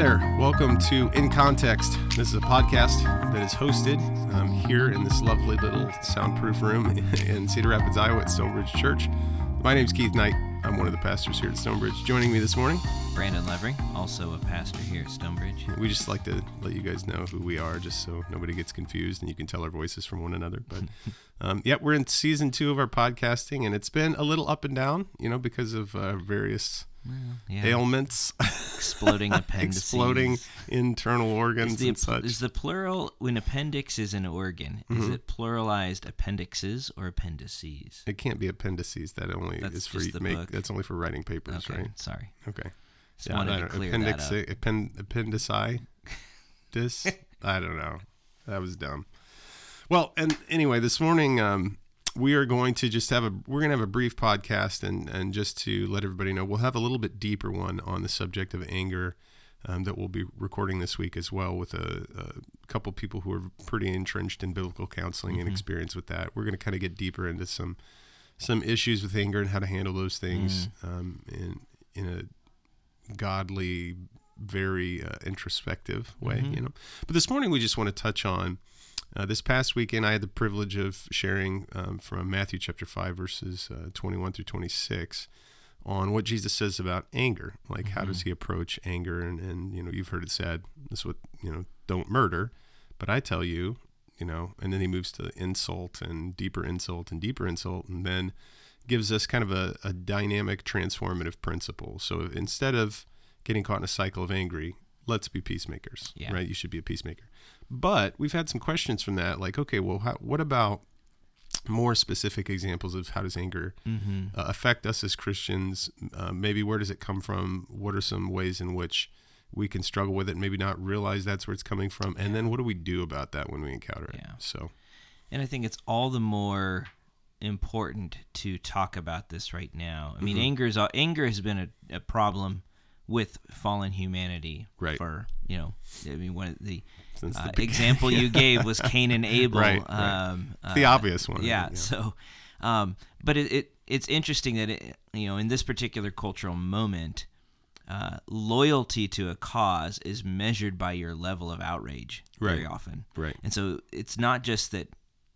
there. Welcome to In Context. This is a podcast that is hosted um, here in this lovely little soundproof room in Cedar Rapids, Iowa at Stonebridge Church. My name is Keith Knight. I'm one of the pastors here at Stonebridge. Joining me this morning, Brandon Levering, also a pastor here at Stonebridge. we just like to let you guys know who we are just so nobody gets confused and you can tell our voices from one another. But um, yeah, we're in season two of our podcasting and it's been a little up and down, you know, because of uh, various Yeah. ailments, Exploding appendices. exploding internal organs Is the, and such. is the plural, when appendix is an organ, is Mm-hmm. it pluralized appendixes or appendices? It can't be appendices. That only That's is for make. book. That's only for writing papers, Okay, right? sorry. Okay. Just wanted I to clear appendix, that up. Append. I don't know. That was dumb. Well, and anyway, this morning um, we are going to just have a we're going to have a brief podcast and and just to let everybody know we'll have a little bit deeper one on the subject of anger. Um, that we'll be recording this week as well with a, a couple people who are pretty entrenched in biblical counseling and experience with that. We're going to kind of get deeper into some some issues with anger and how to handle those things um, in in a godly, very uh, introspective way, you know. But this morning we just want to touch on. Uh, this past weekend, I had the privilege of sharing um, from Matthew chapter five, verses uh, twenty-one through twenty-six, on what Jesus says about anger. Like, how does he approach anger? And, and you know, you've heard it said, this is what you know, don't murder. But I tell you, you know, and then he moves to insult and deeper insult and deeper insult, and then gives us kind of a, a dynamic, transformative principle. So instead of getting caught in a cycle of angry, let's be peacemakers, Yeah. right? You should be a peacemaker. But we've had some questions from that, like, okay, well, how, what about more specific examples of how does anger Mm-hmm. uh, affect us as Christians? Uh, maybe where does it come from? What are some ways in which we can struggle with it, maybe not realize that's where it's coming from? And then what do we do about that when we encounter it? Yeah. So, And I think it's all the more important to talk about this right now. I mean, Mm-hmm. anger is anger has been a, a problem with fallen humanity Right. for you know. I mean, one of the, the uh, example you gave was Cain and Abel. Right, right. Um, the uh, obvious one. yeah, So, um, but it, it it's interesting that it, you know in this particular cultural moment, uh, loyalty to a cause is measured by your level of outrage very often. Right. And so it's not just that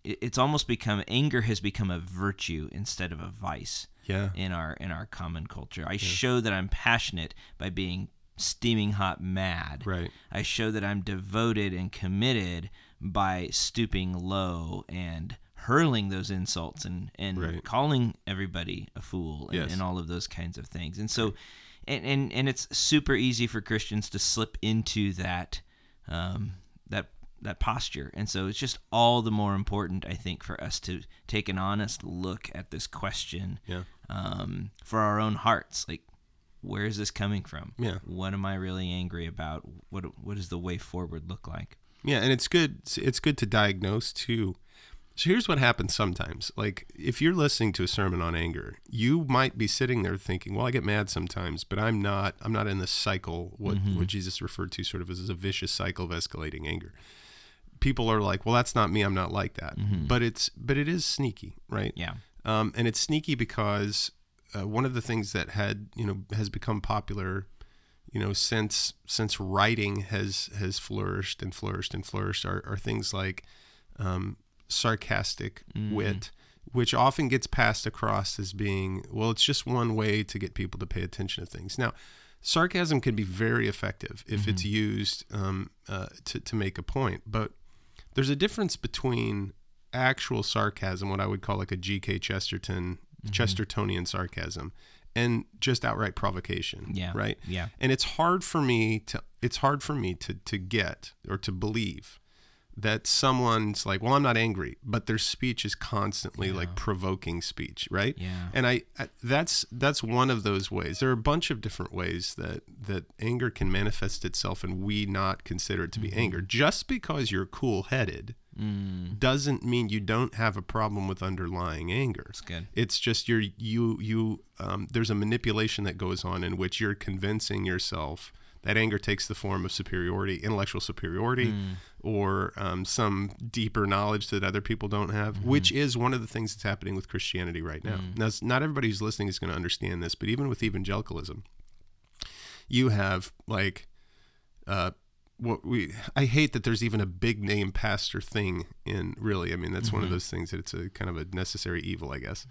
it- it's almost become anger has become a virtue instead of a vice Yeah. in our in our common culture. I show that I'm passionate by being steaming hot mad. Right. I show that I'm devoted and committed by stooping low and hurling those insults and, and Right. calling everybody a fool and, Yes. and all of those kinds of things. And so, and, and, and it's super easy for Christians to slip into that, um, that, that posture. And so it's just all the more important, I think, for us to take an honest look at this question Yeah. um, for our own hearts. Like, where is this coming from? Yeah. What am I really angry about? What What does the way forward look like? Yeah, and it's good. It's good to diagnose too. So here's what happens sometimes. Like if you're listening to a sermon on anger, you might be sitting there thinking, "Well, I get mad sometimes, but I'm not. I'm not in this cycle. What what Jesus referred to sort of as a vicious cycle of escalating anger." People are like, "Well, that's not me. I'm not like that." But it's but it is sneaky, right? Yeah. um, and it's sneaky because uh, one of the things that had you know has become popular you know since since writing has has flourished and flourished and flourished are, are things like um, sarcastic wit which often gets passed across as being well it's just one way to get people to pay attention to things now sarcasm can be very effective if it's used um, uh, to, to make a point but there's a difference between actual sarcasm, what I would call like a G.K. Chesterton, mm-hmm. Chestertonian sarcasm, and just outright provocation. Yeah. Right. Yeah. And it's hard for me to it's hard for me to to get or to believe that someone's like, well, I'm not angry, but their speech is constantly like provoking speech, right? Yeah. And I, I that's that's one of those ways. There are a bunch of different ways that that anger can manifest itself, and we not consider it to be Mm-hmm. anger. Just because you're cool-headed Mm. doesn't mean you don't have a problem with underlying anger. It's good. It's just you're you you um, there's a manipulation that goes on in which you're convincing yourself that anger takes the form of superiority, intellectual superiority, Mm. or um, some deeper knowledge that other people don't have, Mm-hmm. which is one of the things that's happening with Christianity right now. Mm. Now, not everybody who's listening is going to understand this, but even with evangelicalism, you have like uh, what we I hate that there's even a big name pastor thing in really. I mean, that's one of those things that it's a kind of a necessary evil, I guess.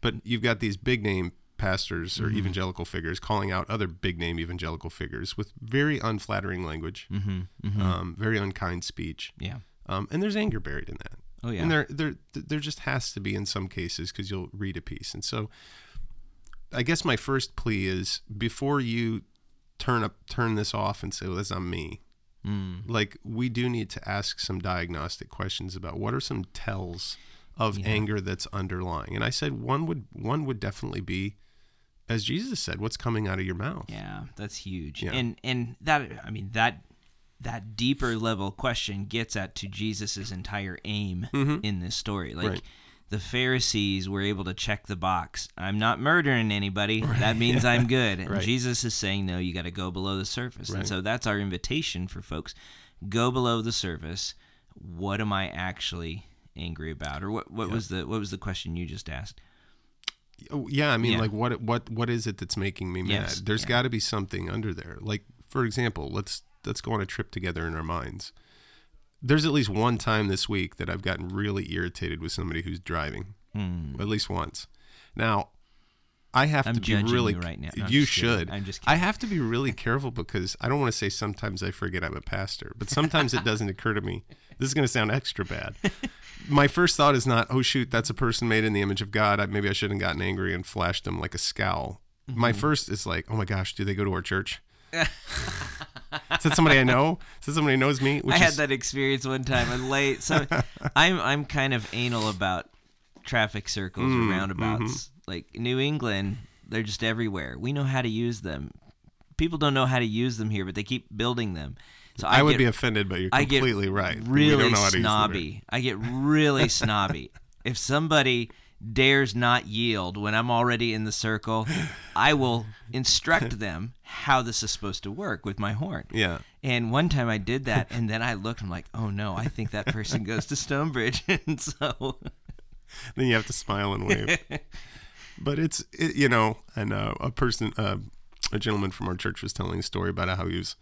But you've got these big name pastors or evangelical figures calling out other big name evangelical figures with very unflattering language, Um, very unkind speech, Yeah. um, and there's anger buried in that. Oh yeah. And there, there, there just has to be in some cases because you'll read a piece. And so, I guess my first plea is before you turn up, turn this off and say, "Well, that's not me." Mm. Like we do need to ask some diagnostic questions about what are some tells of Yeah. anger that's underlying. And I said one would one would definitely be, as Jesus said, what's coming out of your mouth. Yeah, that's huge. Yeah. And and that I mean that that deeper level question gets at to Jesus's entire aim in this story. Like Mm-hmm. Right. the Pharisees were able to check the box. I'm not murdering anybody. That means I'm good. And Right. Jesus is saying no, you got to go below the surface. And so that's our invitation for folks. Go below the surface. What am I actually angry about? Or what what was the what was the question you just asked? Oh, yeah, I mean, Yeah. like what what what is it that's making me mad? Yes, There's yeah. got to be something under there. Like for example, let's let's go on a trip together in our minds. There's at least one time this week that I've gotten really irritated with somebody who's driving. Hmm. At least once. Now, I have. I'm to be really you right now. No, you should. I'm just I have to be really careful because I don't want to say sometimes I forget I'm a pastor, but sometimes it doesn't occur to me. This is going to sound extra bad. My first thought is not, oh shoot, that's a person made in the image of God. I, maybe I shouldn't have gotten angry and flashed them like a scowl. My Mm-hmm. first is like, oh my gosh, do they go to our church? is that somebody I know? Is that somebody who knows me? Which I had is- that experience one time. I'm late, so I'm I'm kind of anal about traffic circles Mm, or roundabouts. mm-hmm. Like New England, they're just everywhere. We know how to use them. People don't know how to use them here, but they keep building them. So I, I, would get be offended, but you're I get completely right. Really don't know how to use them snobby. I get really snobby. If somebody dares not yield when I'm already in the circle, I will instruct them how this is supposed to work with my horn. Yeah. And one time I did that, and then I looked. And I'm like, oh no, I think that person goes to Stonebridge, and so then you have to smile and wave. But it's it, you know, and uh, a person, uh, a gentleman from our church was telling a story about how he was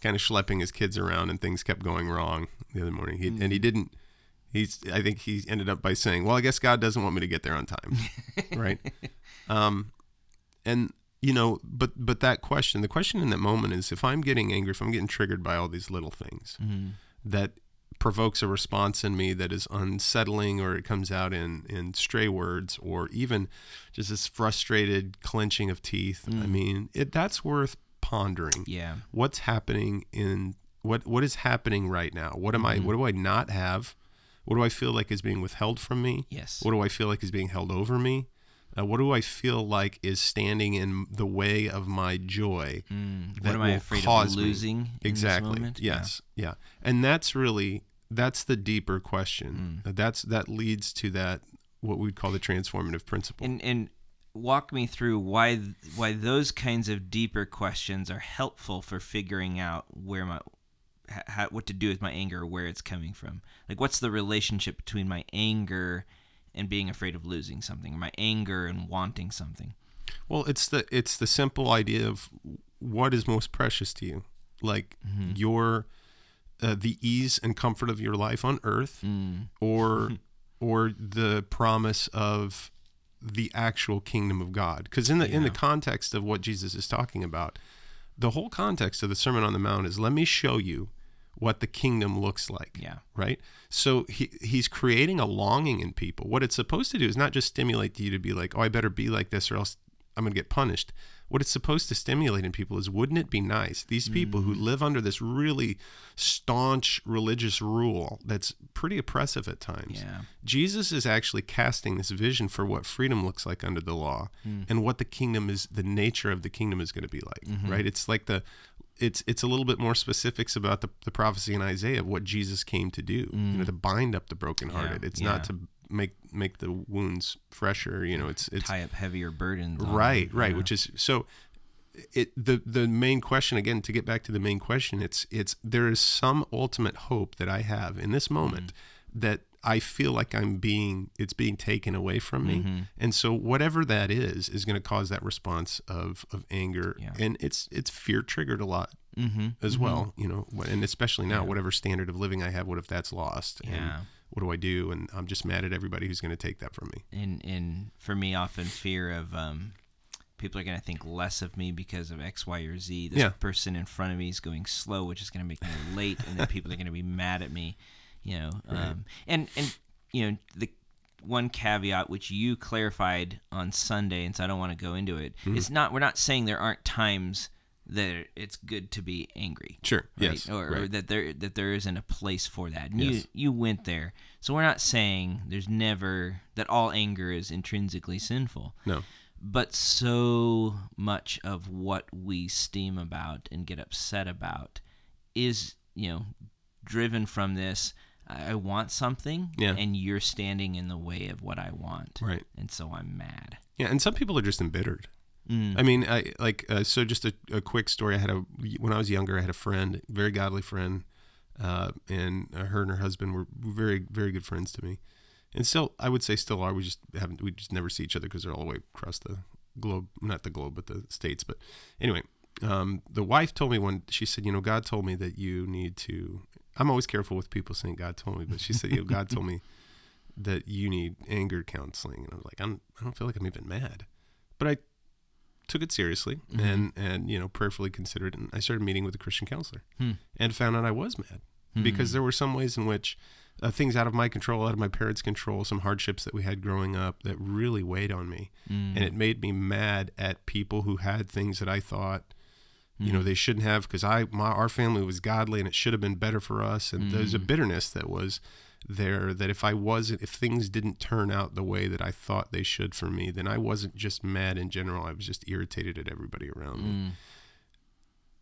kind of schlepping his kids around and things kept going wrong the other morning. He, And he didn't. He's. I think he ended up by saying, "Well, I guess God doesn't want me to get there on time." right. Um, and you know, but but that question, the question in that moment is, if I'm getting angry, if I'm getting triggered by all these little things, that provokes a response in me that is unsettling or it comes out in in stray words or even just this frustrated clenching of teeth. I mean it that's worth pondering. Yeah, what's happening in what what is happening right now? What am i what do i not have? What do i feel like is being withheld from me? Yes, what do i feel like is being held over me? Uh, what do I feel like is standing in the way of my joy? Mm, what am I afraid of me- losing? in this exactly. moment? Yeah. yes. Yeah. and that's really that's the deeper Mm. question that's that leads to that what we'd call the transformative principle and and walk me through why why those kinds of deeper questions are helpful for figuring out where my ha, what to do with my anger, where it's coming from. Like, what's the relationship between my anger and being afraid of losing something, or my anger and wanting something? well it's the it's the simple idea of what is most precious to you like Mm-hmm. your uh, the ease and comfort of your life on earth Mm. or or the promise of the actual kingdom of God. Because in the in the context of what Jesus is talking about the whole context of the sermon on the mount is let me show you what the kingdom looks like Yeah. right? So he he's creating a longing in people. What it's supposed to do is not just stimulate you to be like oh I better be like this or else I'm going to get punished what it's supposed to stimulate in people is wouldn't it be nice these people who mm-hmm. live under this really staunch religious rule that's pretty oppressive at times Yeah. Jesus is actually casting this vision for what freedom looks like under the law hmm. and what the kingdom is the nature of the kingdom is going to be like mm-hmm. right? It's like the it's it's a little bit more specifics about the, the prophecy in Isaiah of what Jesus came to do you know mm. to bind up the brokenhearted. Yeah, it's yeah. not to make make the wounds fresher you know it's it's Tie up heavier burdens. right right Yeah. which is so it the the main question again to get back to the main question it's it's there is some ultimate hope that i have in this moment Mm-hmm. that i feel like i'm being it's being taken away from me Mm-hmm. and so whatever that is is going to cause that response of of anger Yeah. and it's it's fear triggered a lot Mm-hmm. as well. You know, and especially now, whatever standard of living I have, what if that's lost? And Yeah. What do I do? And I'm just mad at everybody who's going to take that from me. and and for me often fear of um people are going to think less of me because of x y or z this Yeah. person in front of me is going slow which is going to make me late and then people are going to be mad at me you know um and and you know the one caveat which you clarified on sunday and so i don't want to go into it Mm-hmm. it's not we're not saying there aren't times that it's good to be angry Sure. right? Yes. or, or right. that there that there isn't a place for that. And Yes. you you went there, so we're not saying there's never that all anger is intrinsically sinful, no. but so much of what we steam about and get upset about is you know driven from this. I I want something, Yeah. and you're standing in the way of what I want, Right. and so I'm mad. Yeah. And some people are just embittered. Mm. I mean, I like uh, so. Just a, a quick story. I had a when I was younger. I had a friend, very godly friend, uh, and her and her husband were very, very good friends to me, and still, I would say, still are. We just haven't. We just never see each other because they're all the way across the globe, not the globe, but the states. But anyway, um, the wife told me one. She said, "You know, God told me that you need to." I'm always careful with people saying God told me, but she said, "You know, God told me that you need anger counseling," and I was like, "I'm. I don't feel like I'm even mad," but I took it seriously and and you know prayerfully considered it and I started meeting with a Christian counselor Hmm. and found out I was mad because there were some ways in which uh, things out of my control out of my parents control some hardships that we had growing up that really weighed on me. Mm. and it made me mad at people who had things that I thought you know they shouldn't have because I my our family was godly and it should have been better for us. And there's a bitterness that was there that if I wasn't if things didn't turn out the way that I thought they should for me then I wasn't just mad in general I was just irritated at everybody around me Mm.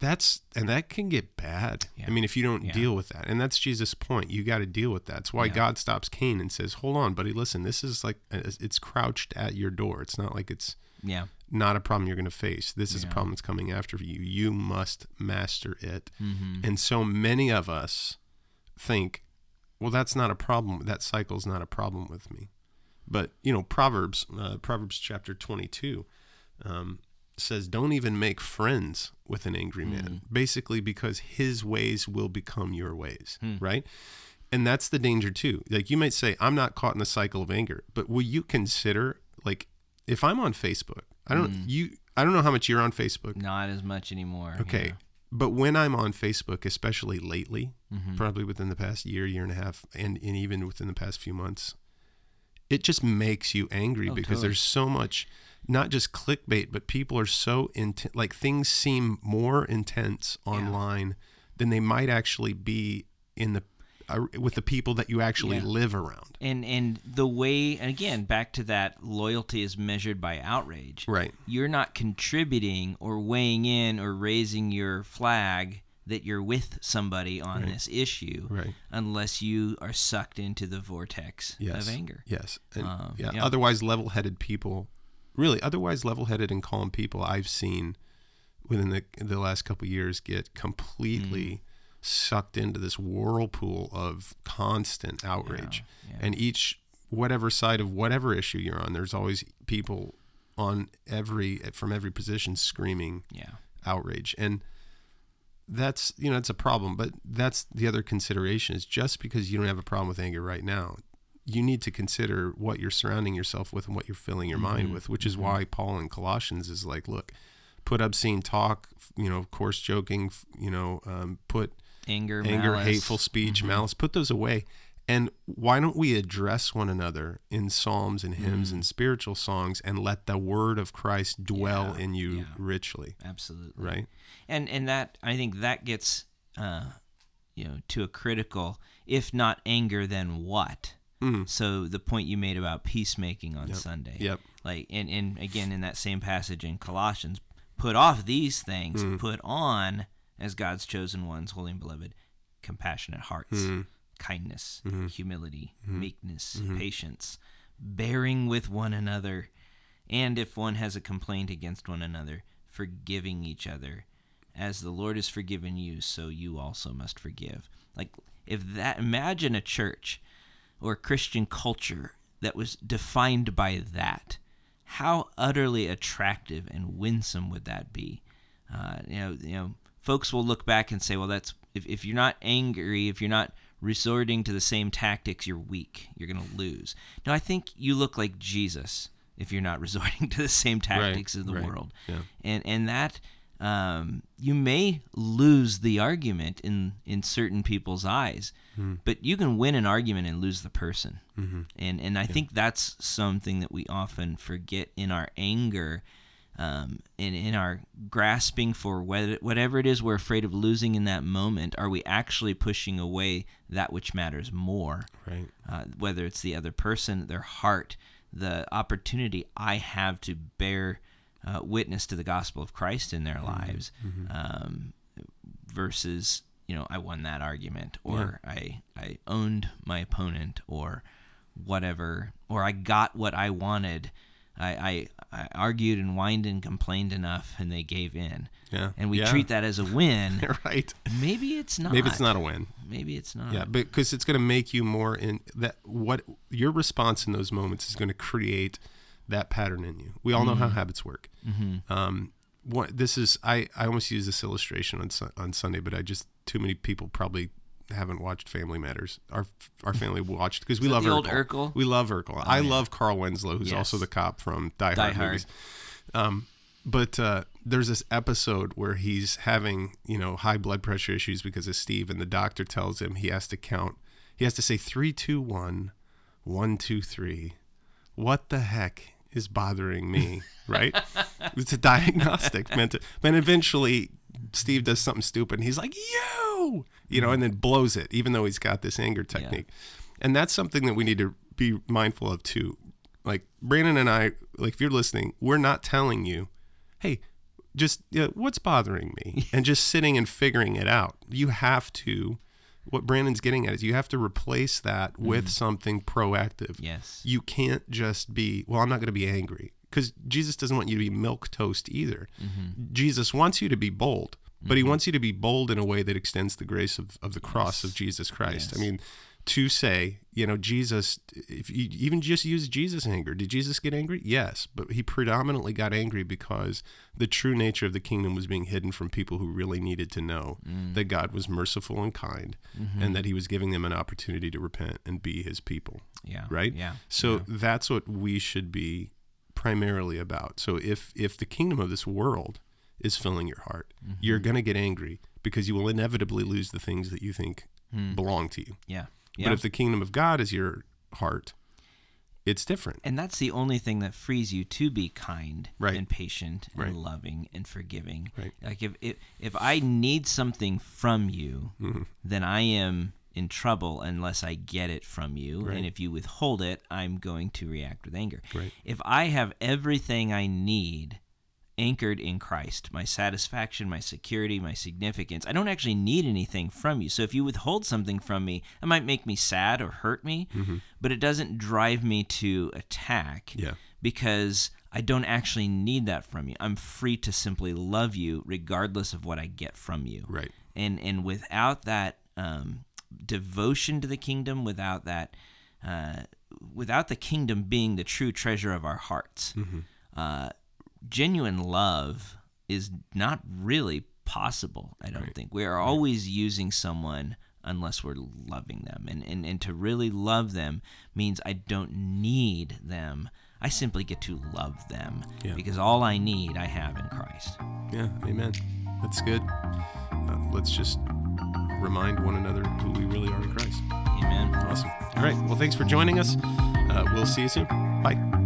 that's and that can get bad Yeah. I mean if you don't Yeah. deal with that and that's Jesus point you got to deal with that that's why Yeah. God stops Cain and says hold on buddy listen this is like uh, it's crouched at your door it's not like it's Yeah. not a problem you're going to face. This is a problem that's coming after you. You must master it. Mm-hmm. And so many of us think, well, that's not a problem. That cycle's not a problem with me. But, you know, Proverbs, uh, Proverbs chapter 22 um, says, don't even make friends with an angry man, basically because his ways will become your ways, right? And that's the danger too. Like you might say, I'm not caught in the cycle of anger, but will you consider, like, if I'm on Facebook, I don't you I don't know how much you're on Facebook. Not as much anymore. Okay. yeah. But when I'm on Facebook, especially lately, Mm-hmm. probably within the past year, year and a half, and, and even within the past few months, it just makes you angry Oh, because totally. there's so much, not just clickbait, but people are so intense. Like things seem more intense online than they might actually be in the with the people that you actually Yeah. live around. and and the way and again back to that loyalty is measured by outrage Right. you're not contributing or weighing in or raising your flag that you're with somebody on Right. this issue Right. unless you are sucked into the vortex Yes. of anger Yes. And Um, yeah, yeah. Otherwise, level-headed people, really, otherwise level-headed and calm people, I've seen within the the last couple of years get completely Mm. Sucked into this whirlpool of constant outrage, Yeah, yeah. and each whatever side of whatever issue you're on, there's always people on every from every position screaming yeah. outrage. And that's you know it's a problem but that's the other consideration is just because you don't have a problem with anger right now you need to consider what you're surrounding yourself with and what you're filling your mind with which is why paul in colossians is like look put obscene talk you know coarse joking you know um, put anger anger malice. hateful speech malice put those away and why don't we address one another in psalms and hymns and spiritual songs and let the word of christ dwell Yeah, in you yeah. richly absolutely right and and that I think that gets uh, you know to a critical, if not anger, then what? Mm. So the point you made about peacemaking on Yep. Sunday, Yep. like and and again in that same passage in Colossians, put off these things, Mm. put on as God's chosen ones, holy and beloved, compassionate hearts, Mm. kindness, Mm-hmm. humility, meekness, patience, bearing with one another, and if one has a complaint against one another, forgiving each other. As the Lord has forgiven you, so you also must forgive. Like, if that, imagine a church or a Christian culture that was defined by that. How utterly attractive and winsome would that be? Uh, you know, you know, folks will look back and say, well, that's if, if you're not angry, if you're not resorting to the same tactics, you're weak. You're going to lose. No, I think you look like Jesus if you're not resorting to the same tactics Right, of the right, world. yeah. And and that um, you may lose the argument in in certain people's eyes, Hmm. but you can win an argument and lose the person. Mm-hmm. And and I think that's something that we often forget in our anger. Um, and in our grasping for whether, whatever it is we're afraid of losing in that moment, are we actually pushing away that which matters more? Right. uh, whether it's the other person, their heart, the opportunity I have to bear uh, witness to the gospel of Christ in their lives, um, versus you know I won that argument or I I owned my opponent or whatever or I got what I wanted. I, I, argued and whined and complained enough and they gave in. Yeah. And we Yeah. treat that as a win. right. Maybe it's not. Maybe it's not a win. Maybe it's not. Yeah, because it's going to make you more in that. What your response in those moments is going to create that pattern in you. We all know how habits work. Mm-hmm. Um, what this is, I I almost use this illustration on on Sunday, but I just too many people probably haven't watched Family Matters. Our our family watched because we love Urkel. Urkel? We love Urkel. I yeah. love Carl Winslow, who's Yes. also the cop from Die Hard, Die Hard. movies. Um, but uh, there's this episode where he's having you know high blood pressure issues because of Steve, and the doctor tells him he has to count. He has to say three, two, one, one, two, three. What the heck is bothering me? Right? it's a diagnostic meant to. But eventually, Steve does something stupid, and he's like, "You," you know, and then blows it, even though he's got this anger technique. And that's something that we need to be mindful of too. Like Brandon and I, like if you're listening, we're not telling you, "Hey, just you know, what's bothering me," and just sitting and figuring it out. You have to. What Brandon's getting at is you have to replace that with mm-hmm. something proactive. Yes. You can't just be, well, I'm not going to be angry because Jesus doesn't want you to be milk toast either. Mm-hmm. Jesus wants you to be bold, but he mm-hmm. wants you to be bold in a way that extends the grace of, of the cross of Jesus Christ. I mean, to say, you know, Jesus, if you even just use Jesus' anger, did Jesus get angry? Yes, but he predominantly got angry because the true nature of the kingdom was being hidden from people who really needed to know mm. that God was merciful and kind mm-hmm. and that he was giving them an opportunity to repent and be his people Yeah. right? Yeah. So that's what we should be primarily about. So if if the kingdom of this world is filling your heart, Mm-hmm. you're going to get angry because you will inevitably lose the things that you think belong to you. Yeah. But if the kingdom of God is your heart, it's different. and that's the only thing that frees you to be kind Right. and patient and Right. loving and forgiving. Right. Like if, if if I need something from you, Mm-hmm. then I am in trouble unless I get it from you. Right. And if you withhold it, I'm going to react with anger. Right. If I have everything I need anchored in Christ, my satisfaction, my security, my significance, I don't actually need anything from you. So if you withhold something from me, it might make me sad or hurt me, but it doesn't drive me to attack Yeah. because I don't actually need that from you. I'm free to simply love you regardless of what I get from you. Right. And and without that um, devotion to the kingdom, without that, uh, without the kingdom being the true treasure of our hearts, uh, genuine love is not really possible. I don't think we are always using someone unless we're loving them, and, and and to really love them means I don't need them. I simply get to love them Yeah. because all I need I have in Christ. Yeah. Amen. That's good. Uh, let's just remind one another who we really are in Christ. Amen. Awesome. All right. Well, thanks for joining us. Uh, we'll see you soon. Bye.